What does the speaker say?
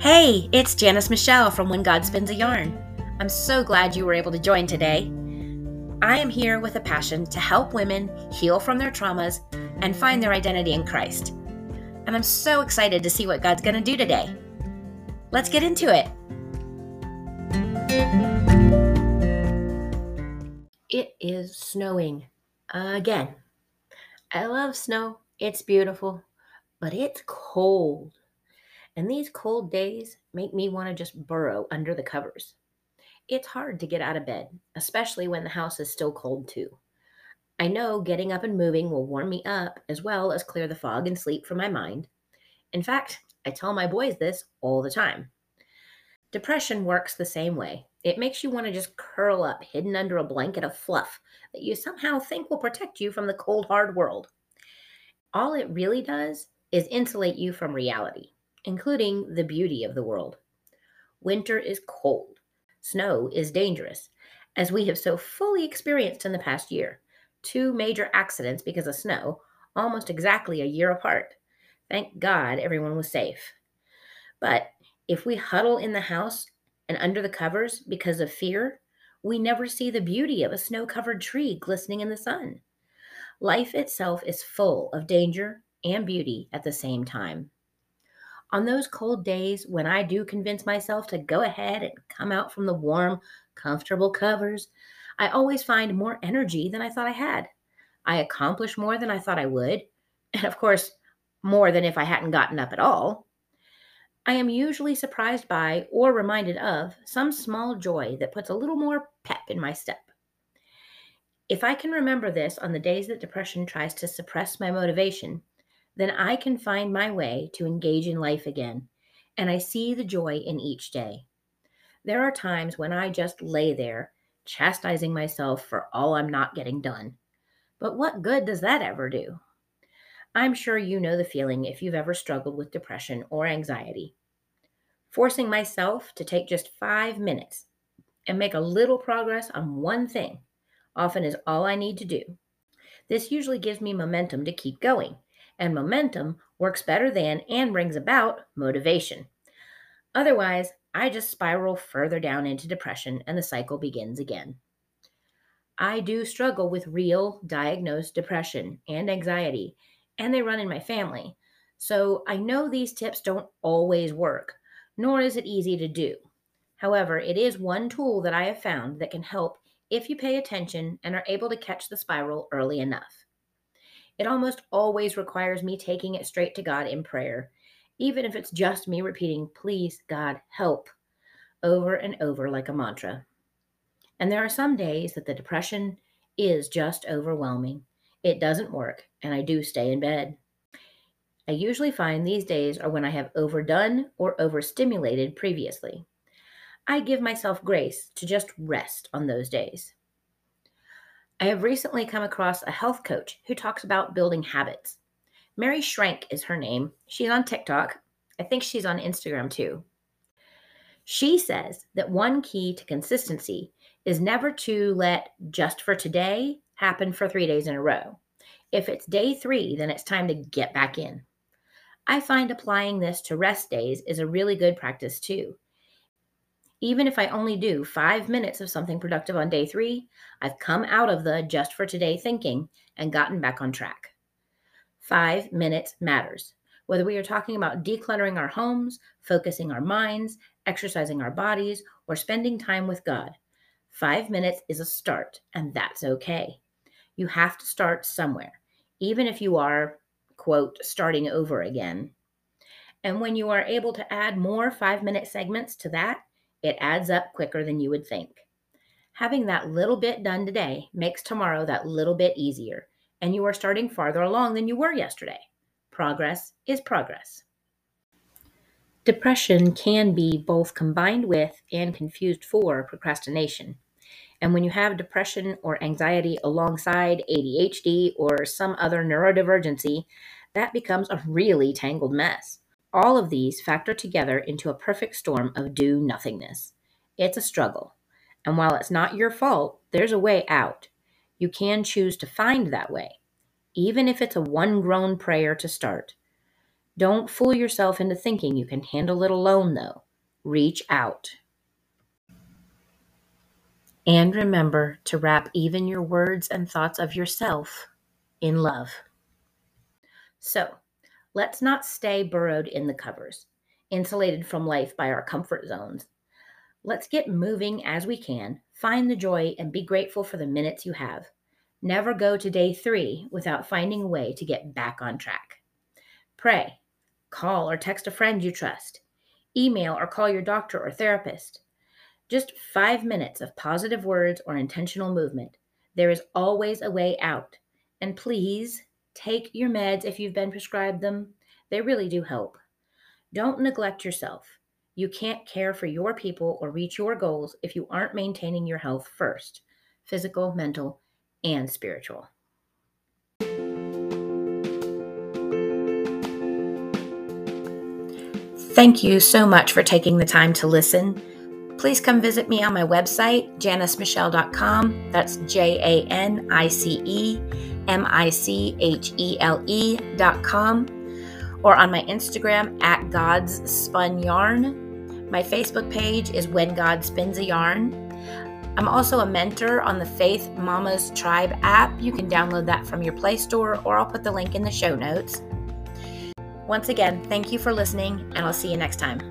Hey, it's Janice Michele from When God Spins a Yarn. I'm so glad you were able to join today. I am here with a passion to help women heal from their traumas and find their identity in Christ. And I'm so excited to see what God's going to do today. Let's get into it. It is snowing again. I love snow, it's beautiful, but it's cold. And these cold days make me want to just burrow under the covers. It's hard to get out of bed, especially when the house is still cold too. I know getting up and moving will warm me up as well as clear the fog and sleep from my mind. In fact, I tell my boys this all the time. Depression works the same way. It makes you want to just curl up, hidden under a blanket of fluff that you somehow think will protect you from the cold, hard world. All it really does is insulate you from reality including the beauty of the world. Winter is cold. Snow is dangerous, as we have so fully experienced in the past year. Two major accidents because of snow, almost exactly a year apart. Thank God everyone was safe. But if we huddle in the house and under the covers because of fear, we never see the beauty of a snow covered tree glistening in the sun. Life itself is full of danger and beauty at the same time on those cold days when I do convince myself to go ahead and come out from the warm, comfortable covers, I always find more energy than I thought I had. I accomplish more than I thought I would, and of course, more than if I hadn't gotten up at all. I am usually surprised by or reminded of some small joy that puts a little more pep in my step. If I can remember this on the days that depression tries to suppress my motivation, then I can find my way to engage in life again, and I see the joy in each day. There are times when I just lay there, chastising myself for all I'm not getting done. But what good does that ever do? I'm sure you know the feeling if you've ever struggled with depression or anxiety. Forcing myself to take just five minutes and make a little progress on one thing often is all I need to do. This usually gives me momentum to keep going and momentum works better than and brings about motivation. Otherwise, I just spiral further down into depression and the cycle begins again. I do struggle with real diagnosed depression and anxiety, and they run in my family. So I know these tips don't always work, nor is it easy to do. However, it is one tool that I have found that can help if you pay attention and are able to catch the spiral early enough. It almost always requires me taking it straight to God in prayer, even if it's just me repeating, Please, God, help, over and over like a mantra. And there are some days that the depression is just overwhelming. It doesn't work, and I do stay in bed. I usually find these days are when I have overdone or overstimulated previously. I give myself grace to just rest on those days. I have recently come across a health coach who talks about building habits. Mary Schrank is her name. She's on TikTok. I think she's on Instagram too. She says that one key to consistency is never to let just for today happen for three days in a row. If it's day three, then it's time to get back in. I find applying this to rest days is a really good practice too. Even if I only do five minutes of something productive on day three, I've come out of the just for today thinking and gotten back on track. Five minutes matters. Whether we are talking about decluttering our homes, focusing our minds, exercising our bodies, or spending time with God, five minutes is a start, and that's okay. You have to start somewhere, even if you are, quote, starting over again. And when you are able to add more five minute segments to that, it adds up quicker than you would think. Having that little bit done today makes tomorrow that little bit easier, and you are starting farther along than you were yesterday. Progress is progress. Depression can be both combined with and confused for procrastination. And when you have depression or anxiety alongside ADHD or some other neurodivergency, that becomes a really tangled mess. All of these factor together into a perfect storm of do nothingness. It's a struggle. And while it's not your fault, there's a way out. You can choose to find that way, even if it's a one groan prayer to start. Don't fool yourself into thinking you can handle it alone, though. Reach out. And remember to wrap even your words and thoughts of yourself in love. So, let's not stay burrowed in the covers, insulated from life by our comfort zones. Let's get moving as we can, find the joy, and be grateful for the minutes you have. Never go to day three without finding a way to get back on track. Pray, call or text a friend you trust, email or call your doctor or therapist. Just five minutes of positive words or intentional movement. There is always a way out. And please take your meds if you've been prescribed them. They really do help. Don't neglect yourself. You can't care for your people or reach your goals if you aren't maintaining your health first physical, mental, and spiritual. Thank you so much for taking the time to listen. Please come visit me on my website, janicemichele.com. That's J A N I C E M I C H E L E.com. Or on my Instagram at God's Spun Yarn. My Facebook page is When God Spins a Yarn. I'm also a mentor on the Faith Mamas Tribe app. You can download that from your Play Store, or I'll put the link in the show notes. Once again, thank you for listening, and I'll see you next time.